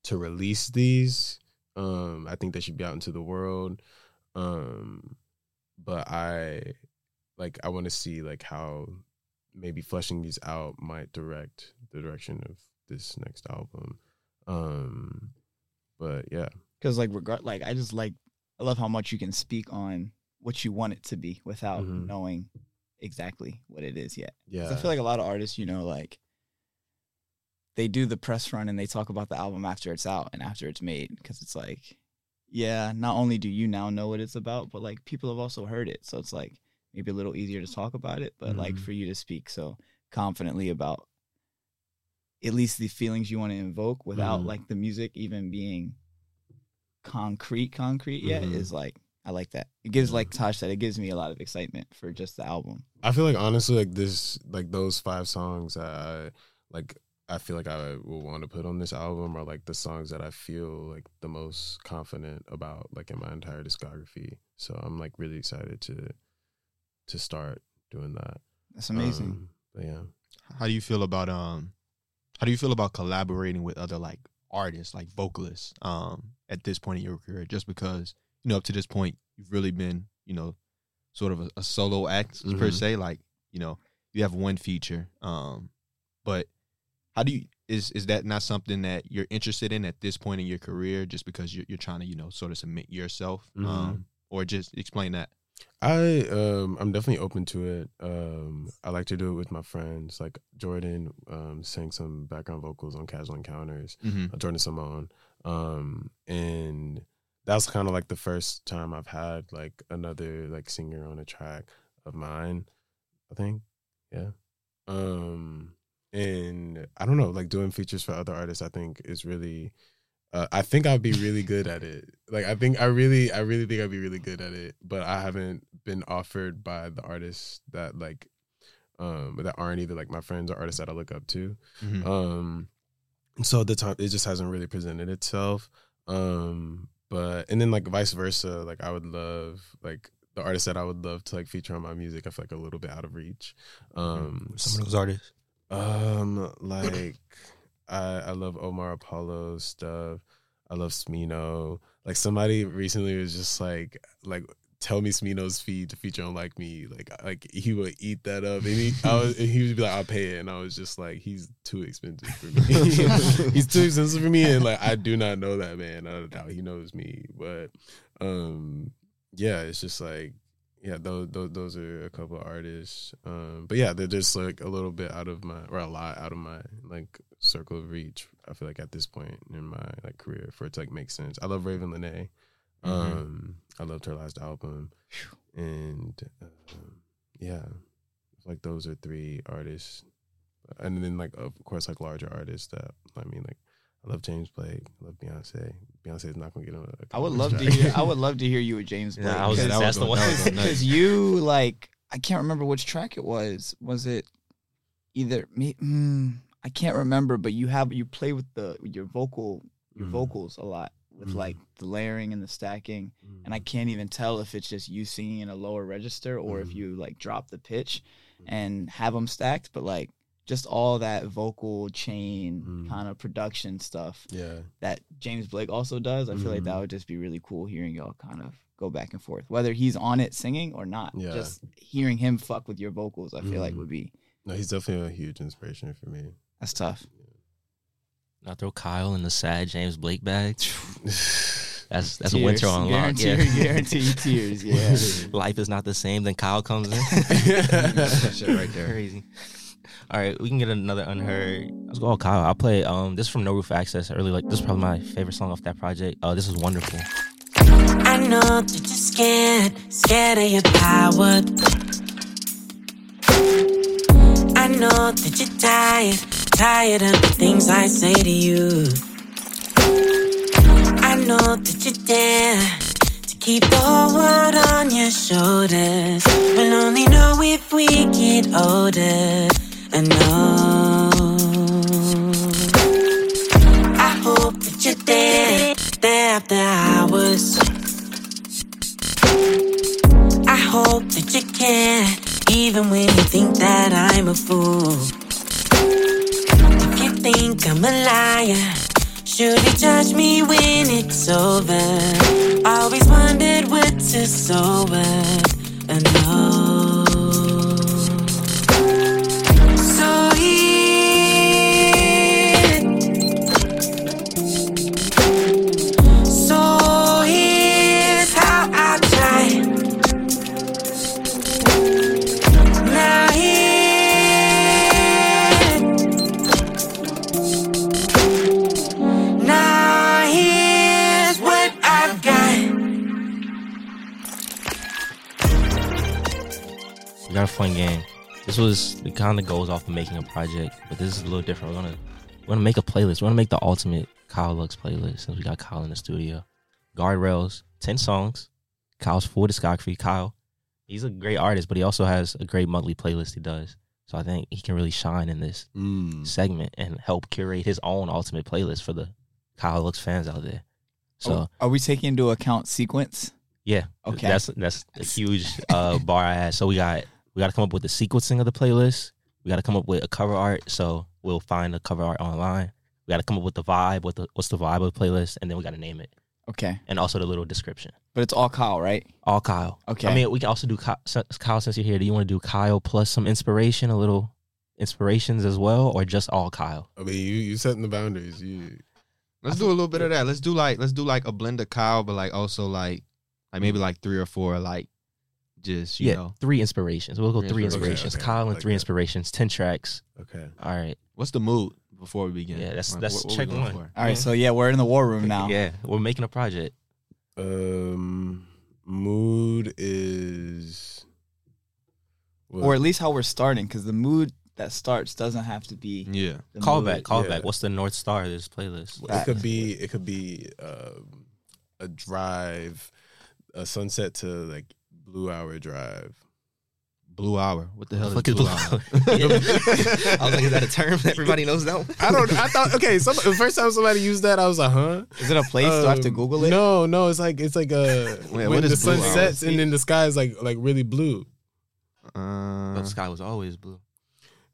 to release these. Um I think they should be out into the world. Um but I like I want to see like how maybe fleshing these out might direct the direction of this next album. Um but yeah. because like regard like I just like I love how much you can speak on what you want it to be without Mhm. knowing exactly what it is yet. Yeah. I feel like a lot of artists, you know, like they do the press run and they talk about the album after it's out and after it's made because it's like, yeah, not only do you now know what it's about, but like people have also heard it, so it's like maybe a little easier to talk about it, but like Mhm. for you to speak so confidently about at least the feelings you want to invoke without Mhm. like the music even being concrete concrete yet Mhm. is like I like that. It gives like Tosh said, it gives me a lot of excitement for just the album. I feel like honestly, like this, like those five songs that I like, I feel like I will want to put on this album are like the songs that I feel like the most confident about, like in my entire discography. So I'm like really excited to to start doing that. That's amazing. Um, but yeah, How do you feel about um how do you feel about collaborating with other like artists, like vocalists, um, at this point in your career? Just because, you know, up to this point you've really been, you know, sort of a, a solo act per Mhm. se. Like, you know, you have one feature. Um, but how do you is is that not something that you're interested in at this point in your career just because you're you're trying to, you know, sort of submit yourself? Mhm. Um, or just explain that. I um I'm definitely open to it. Um I like to do it with my friends. Like Jordan um sang some background vocals on Casual Encounters. Mm-hmm. uh, Jordan Simone. Um and that was kind of like the first time I've had like another like singer on a track of mine, I think. Yeah. Um and I don't know, like doing features for other artists I think is really uh, I think I'd be really good at it. Like I think I really I really think I'd be really good at it, but I haven't been offered by the artists that like um that aren't either like my friends or artists that I look up to. Mm-hmm. Um, so the time it just hasn't really presented itself. Um, but and then like vice versa, like I would love like the artists that I would love to like feature on my music. I feel like a little bit out of reach. Um, Some of those artists. um, like I I love Omar Apollo stuff. I love Smino. Like somebody recently was just like like tell me Smino's feed to feature on like me. Like like he would eat that up and he I was and he would be like I'll pay it and I was just like he's too expensive for me. he's too expensive for me and like I do not know that man. I don't doubt he knows me, but um yeah, it's just like yeah, those, those those are a couple artists. Um, but yeah, they're just like a little bit out of my or a lot out of my like circle of reach. I feel like at this point in my like career for it to like make sense. I love Raven Lenae. Um, I loved her last album, and um, yeah, like those are three artists, and then like of course like larger artists that I mean like I love James Blake, I love Beyonce. Beyonce is not gonna get on. I would Converse love to hear. I would love to hear you with James Blake. Yeah, I was because- that that's was the one. that was going nuts. because you like I can't remember which track it was. Was it either me? Mm, I can't remember, but you have you play with the your vocal your Mhm. vocals a lot with Mhm. like the layering and the stacking, Mm. and I can't even tell if it's just you singing in a lower register or if you like drop the pitch and have them stacked, but like just all that vocal chain kind of production stuff yeah. that James Blake also does. I feel like that would just be really cool hearing y'all kind of go back and forth, whether he's on it singing or not. Yeah. Just hearing him fuck with your vocals, I feel like would be No, he's definitely a huge inspiration for me. That's tough. Now throw Kyle in the sad James Blake bag. That's that's a Tears. winter on lock. Guarantee, Yeah. guarantee tears. Yeah. Life is not the same. Then Kyle comes in. Shit right there. Crazy. All right, we can get another unheard. Let's go, Kyle. I'll play. Um, this is from No Roof Access. I really like. This is probably my favorite song off that project. Uh, this is wonderful. I know that you're scared, scared of your power. I know that you're tired, tired of the things I say to you. I know that you dare to keep the world on your shoulders. We'll only know if we get older. I know. I hope that you're there, there after hours. I hope that you care, even when you think that I'm a fool. Think I'm a liar, should you judge me when it's over? Always wondered what to sober. And know. Fun game. This was it kind of goes off of making a project, but this is a little different. We're gonna we're gonna make a playlist. We're gonna make the ultimate Kyle Lux playlist since we got Kyle in the studio. Guardrails, ten songs. Kyle's full discography. Kyle, he's a great artist, but he also has a great monthly playlist he does. So I think he can really shine in this Mm. segment and help curate his own ultimate playlist for the Kyle Lux fans out there. So Are, are we taking into account sequence? yeah, Okay. that's that's a huge uh, bar I had. So we got we got to come up with the sequencing of the playlist. We got to come up with a cover art. So we'll find a cover art online. We got to come up with the vibe. What the what's the vibe of the playlist, and then we got to name it, Okay, and also the little description. but it's all Kyle, right? All Kyle. Okay. I mean, we can also do Kyle, since- Kyle since you're here. Do you want to do Kyle plus some inspiration, a little inspirations as well, or just all Kyle? I mean, you you setting the boundaries. You Let's do a little bit of that. Let's do like let's do like a blend of Kyle, but like also like like maybe like three or four like just you yeah, know three inspirations. We'll go Three three inspirations. inspirations. Okay, okay. Kyle and Like three that. inspirations. Ten tracks. okay? All right. what's the mood before we begin? Yeah, that's- Like, that's what- what we check going one. for? All right, so yeah, we're in the war room now. Yeah, we're making a project. Um, mood is well, or at least how we're starting, because the mood that starts doesn't have to be Yeah. the Call mood. back, call yeah. back. What's the north star of this playlist? it could be it could be um, a drive, a sunset to like Blue Hour Drive. Blue hour. What the hell is is blue Blue hour? Hour? I was like, is that a term that everybody knows that? I don't. I thought okay. Some, the first time somebody used that, I was like, huh? Is it a place? Do I have to Um, Google it? No, no. It's like it's like a Wait, when the blue sun hour? sets and then the sky is like like really blue, Uh, But the sky was always blue.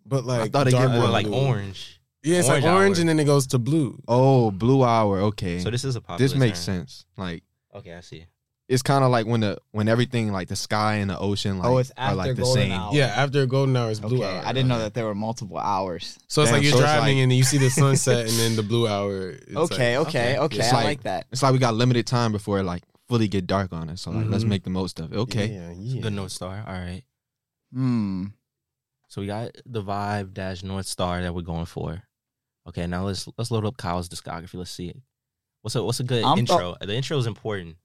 but like I thought it get more like blue. orange. Yeah, it's orange like orange hour. and then it goes to blue. oh, blue hour. Okay. So this is a popular this makes term. sense. Like Okay, I see. It's kind of like when the when everything like the sky and the ocean like Oh, it's are like after the golden same. hour. Yeah, after golden hour is blue Okay, hour. I didn't know that there were multiple hours. So it's Damn, like you're so driving like- and then you see the sunset and then the blue hour. It's okay, like, okay, okay. okay. It's I like- like that. It's like we got limited time before it like fully get dark on us. So like let's Mhm. make the most of it. Okay. Yeah, yeah. The north star. All right. Hmm. So we got the vibe dash north star that we're going for. Okay, now let's let's load up Kyle's discography. Let's see it. What's a what's a good I'm th- intro? the intro is important.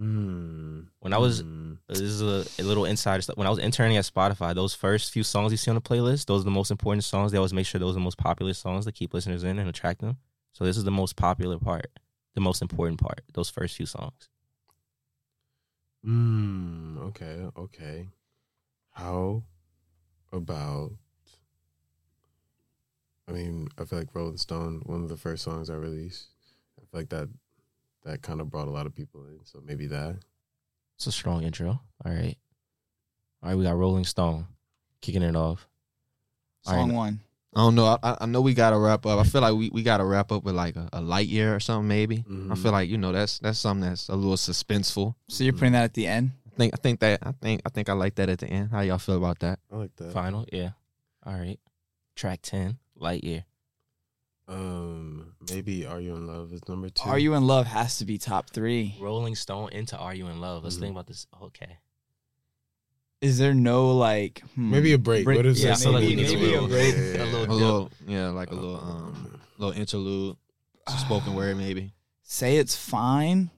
Mm, When I was mm. this is a, a little insider stuff. When I was interning at Spotify, those first few songs you see on the playlist, those are the most important songs. They always make sure those are the most popular songs to keep listeners in and attract them. So this is the most popular part, the most important part. Those first few songs. Mm, okay, okay. How about? I mean, I feel like Rolling Stone, one of the first songs I released. I feel like that that kind of brought a lot of people in. So maybe that. It's a strong intro. All right, all right. We got Rolling Stone kicking it off. All Song right. one. I don't know. I- I, I know we gotta wrap up. I feel like we, we gotta wrap up with like a, a light year or something maybe. I Mhm. feel like you know that's that's something that's a little suspenseful. So you're putting that at the end. I think I think that I think I think I like that at the end. How y'all feel about that? I like that. Final, yeah. All right. Track ten, Lightyear. Um, maybe "Are You in Love" is number two. Are you in love has to be top three. Rolling Stone into Are You in Love? Let's Mhm. think about this. Okay. Is there no like hmm, Maybe a break. What is Yeah, that? I feel maybe, maybe a break. a little A little yeah, like a little um little interlude, some spoken word maybe. Say it's fine.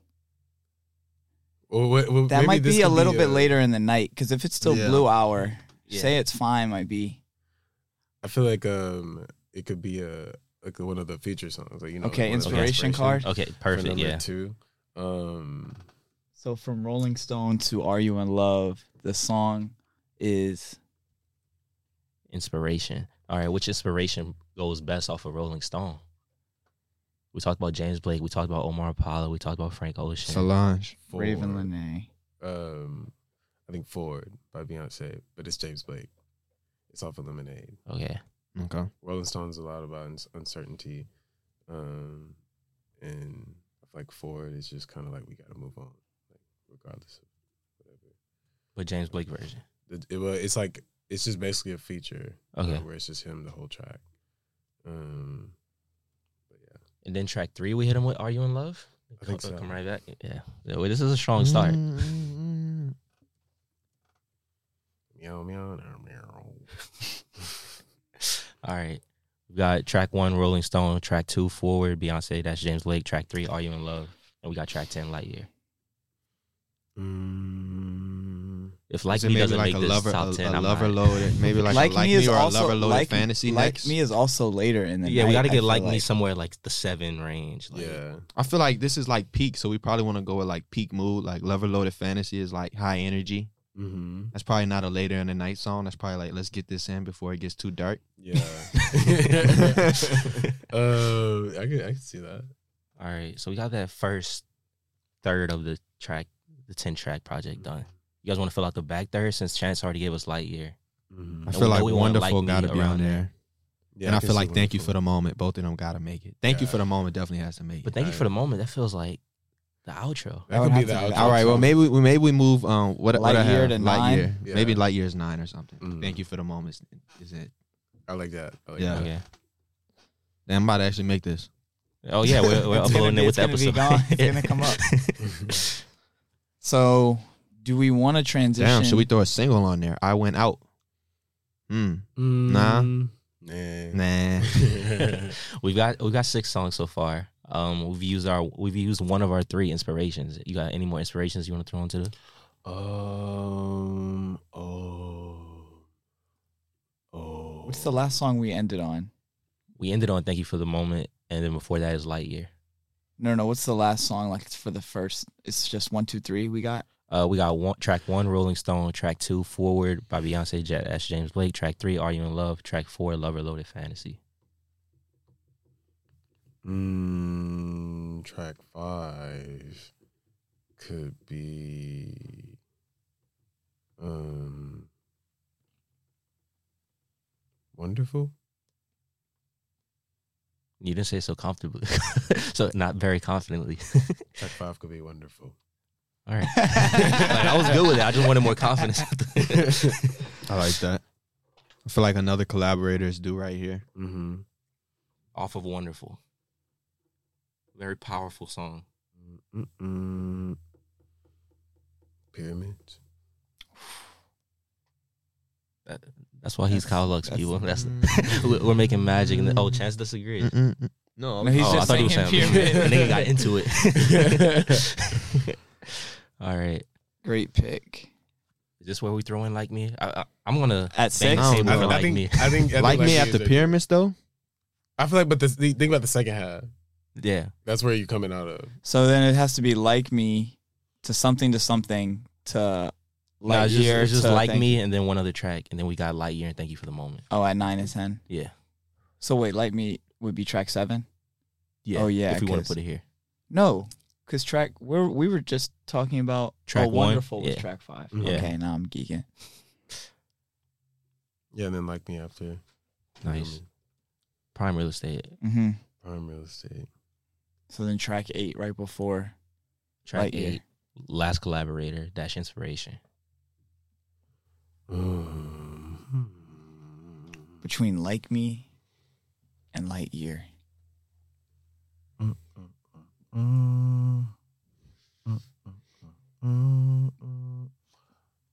Well, what- well, That maybe might this be a could little bit uh, later in the night because if it's still Yeah. blue hour, Yeah. say it's fine might be I feel like um, it could be a like one of the feature songs. Like you know, Okay, like one inspiration inspirations card? Okay, for perfect. number Yeah. two. Um, So from Rolling Stone to Are You in Love, the song is Inspiration. All right, which inspiration goes best off of Rolling Stone? We talked about James Blake. We talked about Omar Apollo. We talked about Frank Ocean. Solange. Ford, Raven Ford. Lenae. Um, I think Forward by Beyonce, but it's James Blake. It's off of Lemonade. okay. Okay. Rolling Stone's a lot about uncertainty, um, and like Forward is just kind of like we got to move on, like regardless of whatever. But James Blake version. It, it, well, it's like it's just basically a feature, uh, Okay. where it's just him the whole track. Um, but yeah, And then track three, we hit him with Are You in Love? I think come, so. Come right back. Yeah. Well, This is a strong start. Mm, meow meow meow meow. All right. We got track one, Rolling Stone. Track two, Forward, Beyonce. That's James Blake. Track three, Are You in Love? And we got track 10, Lightyear. Mm, If like Is me doesn't like make this lover, top a, ten, a I'm lover not. loaded, maybe like, like, a like me me or also a lover loaded like, fantasy like next. me is also later in the Yeah, night, we got to get feel like me somewhere like the seven range. Like, Yeah. I feel like this is like peak, so we probably want to go with like peak mood. Like lover loaded fantasy is like high energy. Mm-hmm. That's probably not a later in the night song. That's probably like let's get this in before it gets too dark. Yeah. uh, I can I can see that. All right, so we got that first third of the track, the ten track project done. You guys want to fill out the back third since Chance already gave us Lightyear. Mm-hmm. I feel like we want wonderful Like got to be on there. there. Yeah, and I can feel like thank you for the moment. Both of them got to make it. Thank you for the moment. Definitely has to make it. But it. thank you for the moment. That feels like the outro. That That could would be the to be the outro. All right. Well, maybe we maybe we move um what what I Lightyear have to Lightyear. nine? Yeah. Maybe Lightyear's nine or something. Mhm. Thank you for the moment. Is it? I like that. I like Yeah. that. Okay. Damn, I'm about to actually make this. Oh yeah, we're, we're It's gonna uploading be- it with it's the gonna episode. be gone. It's gonna come up. So, do we want to transition? Damn, should we throw a single on there? I went out. Hmm. Nah. Nah. Nah. we've got we got six songs so far. Um, we've used our we've used one of our three inspirations. You got any more inspirations you want to throw into the? Um. Oh. Oh. What's the last song we ended on? We ended on "Thank You for the Moment," and then before that is "Lightyear." No, no. What's the last song? Like it's for the first. It's just one, two, three. We got. Uh, we got one track one, Rolling Stone. Track two, Forward by Beyonce, Jet Ash, James Blake. Track three, Are You in Love? Track four, Lover Loaded Fantasy. Mm, track five could be um wonderful. You didn't say so comfortably, so not very confidently. Track five could be wonderful. All right, like, I was good with it. I just wanted more confidence. I like that. I feel like another collaborator is due right here. Mm-hmm. Off of Wonderful, very powerful song. Mm-mm. Pyramids. That, that's why he's That's- Kyle Lux, that's- people. That's mm. we're we're making magic. And oh, Chance disagrees. Mm-mm. No, No, he's oh, just I thought he was saying saying pyramid. the nigga got into it. All right, Great pick. is this where we throw in like me? I, I, I'm gonna At bang six? the I table don't for know. I, like think, me. I think I think like me is after pyramids though. I feel like, but the, the think about the second half. Yeah, That's where you're coming out of. So then it has to be like me to something to something to no, Lightyear it's just, it's just to like Thank me, You. and then one other track, and then we got Lightyear and Thank You for the Moment. Oh, at nine and ten. Yeah, So wait, like me would be track seven. yeah. Oh, yeah, if we want 'cause- to put it here. No, because track we're we were just talking about Track oh, one? wonderful was track five. Yeah. Okay, now I'm geeking. Yeah, and then like me after. Nice. Prime real estate. hmm Prime real estate. So then track eight right before. Track Lightyear. eight. Last collaborator. Dash inspiration. Between Like Me and Lightyear.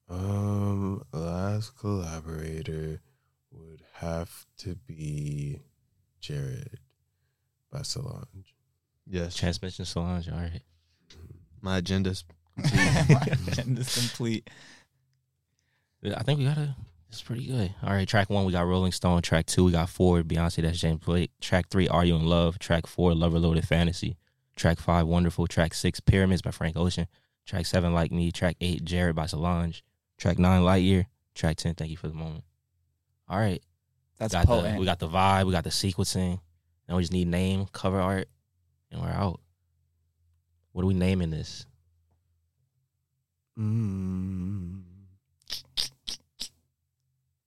Um, last collaborator would have to be Jerrod by Solange. Yes, Transmission Solange. All right. my agenda's and this complete. I think we got a. It's pretty good. All right, track one we got Rolling Stone. Track two we got Forward, Beyonce. That's James Blake. Track three Are You in Love? Track four Lover Loaded Fantasy. Track five Wonderful. Track six Pyramids by Frank Ocean. Track seven Like Me. Track eight Jerrod by Solange. Track nine Lightyear. Track ten Thank You for the Moment. All right, That's got potent. the, we got the vibe. We got the sequencing. Now we just need name, cover art, and we're out. What are we naming this? Mm.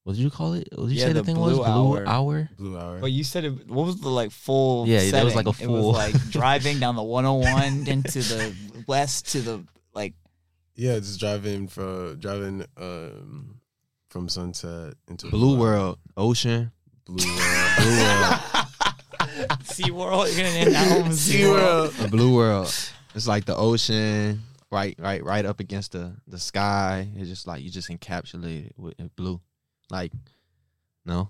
What did you call it? What did you Yeah, say the, the thing was? Blue Blue Hour. Hour. Blue Hour. but you said it. What was the like full? Yeah, there was like a full- It was like driving down the 101 into the west to the like. yeah, just driving from driving um from Sunset into Blue World, Ocean, Blue World. Blue World, SeaWorld. You're gonna name that home SeaWorld. The Blue World. It's like the ocean, right, right, right up against the the sky. It's just like you just encapsulate it with it blue. Like, no,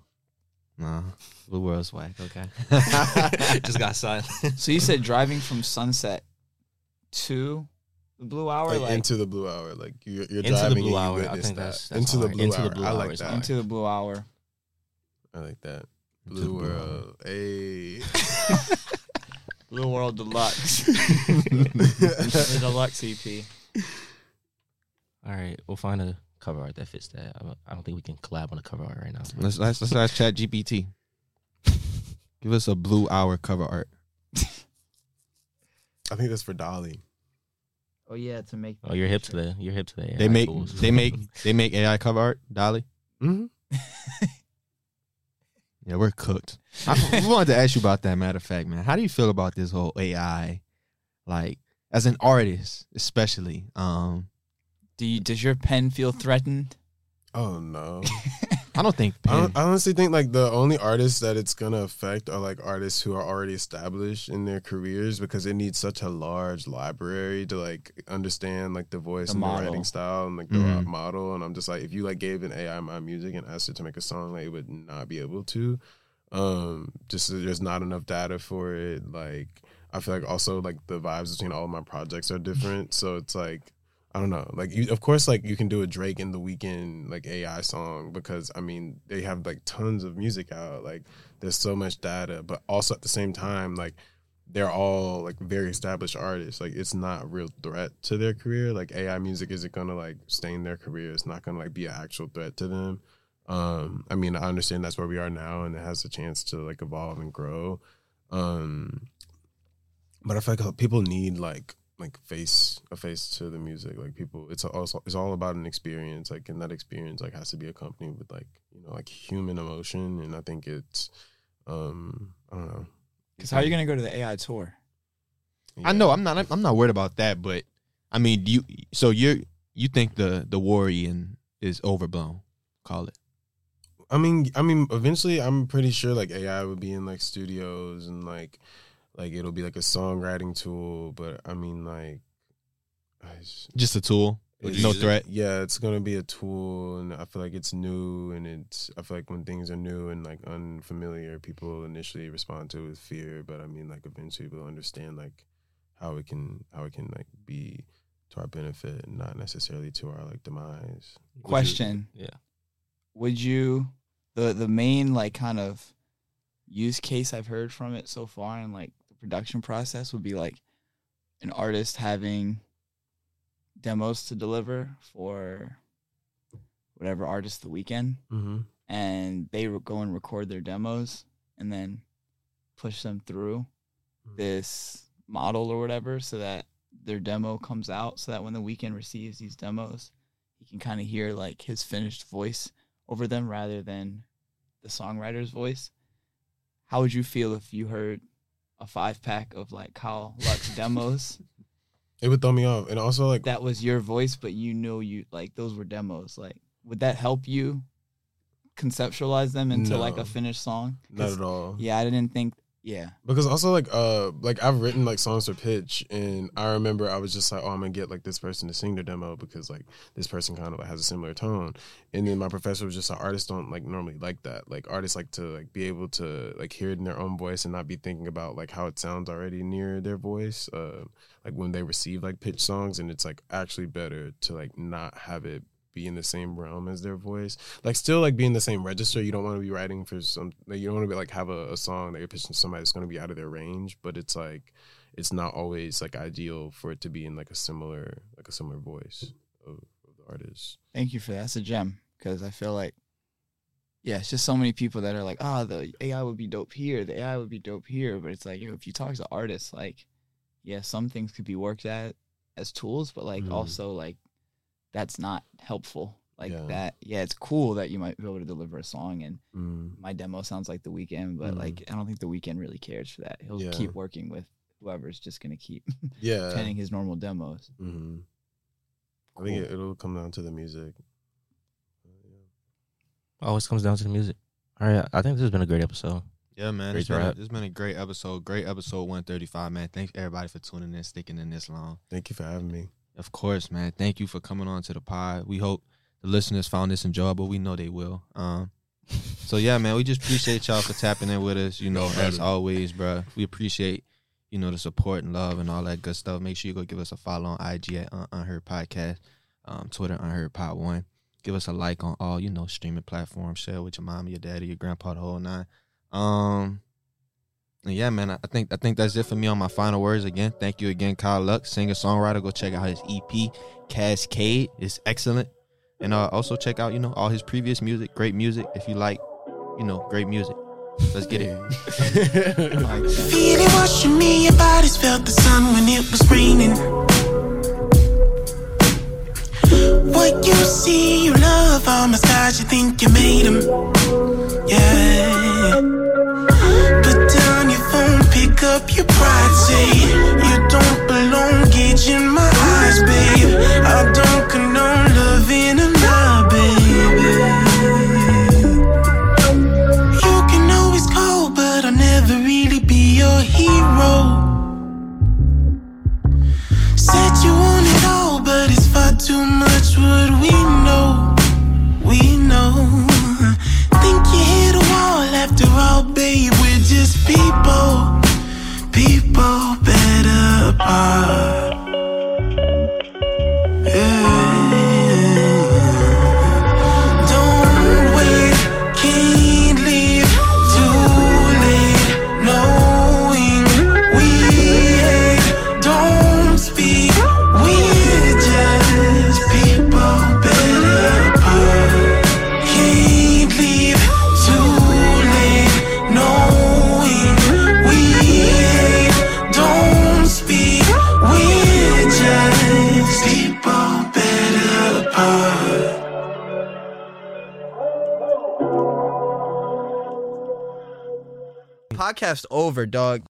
no, Blue World's whack. Okay, just got silent. So you said driving from Sunset to The blue hour, like, like, into the blue hour. Like you're, you're Into the blue hour, I think that. that's- that's into the blue Into the hour. blue I hour like that. into the blue hour. I like that. Into the Blue blue world. Hey. Blue World Deluxe. the Deluxe EP. All right, we'll find a cover art that fits that. I don't- think we can collab on a cover art right now. Let's let's let's ask ChatGPT. Give us a blue hour cover art. I think that's for DALL-E. Oh yeah, to make. Oh, you're hip to the you're hip to the. They make tools. they make they make AI cover art. DALL-E. Mm-hmm. Yeah, we're cooked. I, wanted to ask you about that. Matter of fact, man, how do you feel about this whole AI? Like, as an artist, especially, um, Do you? Does your pen feel threatened? Oh no. I don't think. I, I honestly think like the only artists that it's gonna affect are like artists who are already established in their careers because it needs such a large library to like understand like the voice The and model. the writing style and like the Mhm. model. And I'm just like, if you like gave an AI my music and asked it to make a song, like it would not be able to. Um, just there's not enough data for it. Like I feel like also like the vibes between all of my projects are different, so it's like I don't know. Like you, of course, like you can do a Drake in The Weeknd like AI song because I mean they have like tons of music out. Like there's so much data, but also at the same time, like they're all like very established artists. Like it's not a real threat to their career. Like AI music isn't gonna like stain their career. It's not gonna like be an actual threat to them. Um, I mean, I understand that's where we are now, and it has a chance to like evolve and grow. Um, but I feel like people need like like face a face to the music. Like people, it's also it's all about an experience. Like and that experience like has to be accompanied with like you know like human emotion. And I think it's um I don't know. Because how are you gonna go to the AI tour? I know I'm not I'm not worried about that, but I mean, do you so you you think the the worrying is overblown? Call it. I mean, I mean, eventually, I'm pretty sure like AI would be in like studios and like, like it'll be like a songwriting tool. But I mean, like, I just- Just a tool. no threat. Yeah, it's gonna be a tool, and I feel like it's new, and it's. I feel like when things are new and like unfamiliar, people initially respond to it with fear. But I mean, like eventually, we'll understand like how it can how it can like be to our benefit and not necessarily to our like demise. Would you- Question. yeah. Would you the the main like kind of use case I've heard from it so far and like the production process would be like an artist having demos to deliver for whatever artist The Weeknd Mm-hmm. and they re- go and record their demos and then push them through Mhm. this model or whatever so that their demo comes out so that when The Weeknd receives these demos he can kind of hear like his finished voice over them rather than the songwriter's voice how would you feel if you heard a five pack of like Kyle Lux demos. It would throw me off, and also like that was your voice but you know you like those were demos. Like would that help you conceptualize them into like a finished song? Not at all. yeah i didn't think yeah. Because also like uh like I've written like songs for pitch and I remember I was just like oh I'm gonna get like this person to sing their demo because like this person kind of like has a similar tone. And then my professor was just like artists don't like normally like that. Like artists like to like be able to like hear it in their own voice and not be thinking about like how it sounds already near their voice uh like when they receive like pitch songs and it's like actually better to like not have it be in the same realm as their voice like still like be in the same register. You don't want to be writing for some. Like, you don't want to be like have a, a song that you're pitching to somebody that's going to be out of their range. But it's like it's not always like ideal for it to be in like a similar like a similar voice of, of the artist. thank you for that that's a gem because i feel like yeah it's just so many people that are like oh the ai would be dope here the ai would be dope here but it's like yo, if you talk to artists like yeah some things could be worked at as tools but like Mhm. also like that's not helpful like Yeah. that yeah it's cool that you might be able to deliver a song and Mm. my demo sounds like The Weeknd, but Mhm. like I don't think The Weeknd really cares for that. He'll Yeah. keep working with whoever's just gonna keep Yeah. penning his normal demos. hmm I think it, it'll come down to the music. Always comes down to the music. All right, I think this has been a great episode. Yeah, man. Great It's been, a, it's been a great episode. Great episode 135, man. Thanks everybody for tuning in, sticking in this long. Thank you for having me. Of course, man. Thank you for coming on to the pod. We hope the listeners found this enjoyable. We know they will. Um, so yeah, man, we just appreciate y'all for tapping in with us. You know, No as always, bro. We appreciate you know, the support and love and all that good stuff. Make sure you go give us a follow on IG at Un- Unheard Podcast, um, Twitter Unheard Pod One. Give us a like on all you know streaming platforms. Share with your mom, your daddy, your grandpa, the whole nine. Um, yeah, man, I I think I think that's it for me on my final words. Again, thank you again, Kyle Lux, singer songwriter. Go check out his EP, Cascade. It's excellent, and uh, also check out you know all his previous music. Great music if you like, you know, great music. Let's get it. Feeling washing me, your body's felt the sun when it was raining. What you see, you love all my skies, you think you made them. Yeah. Put up your pride, say you don't belong, gauge in my eyes, babe. I don't better Podcast over, dog.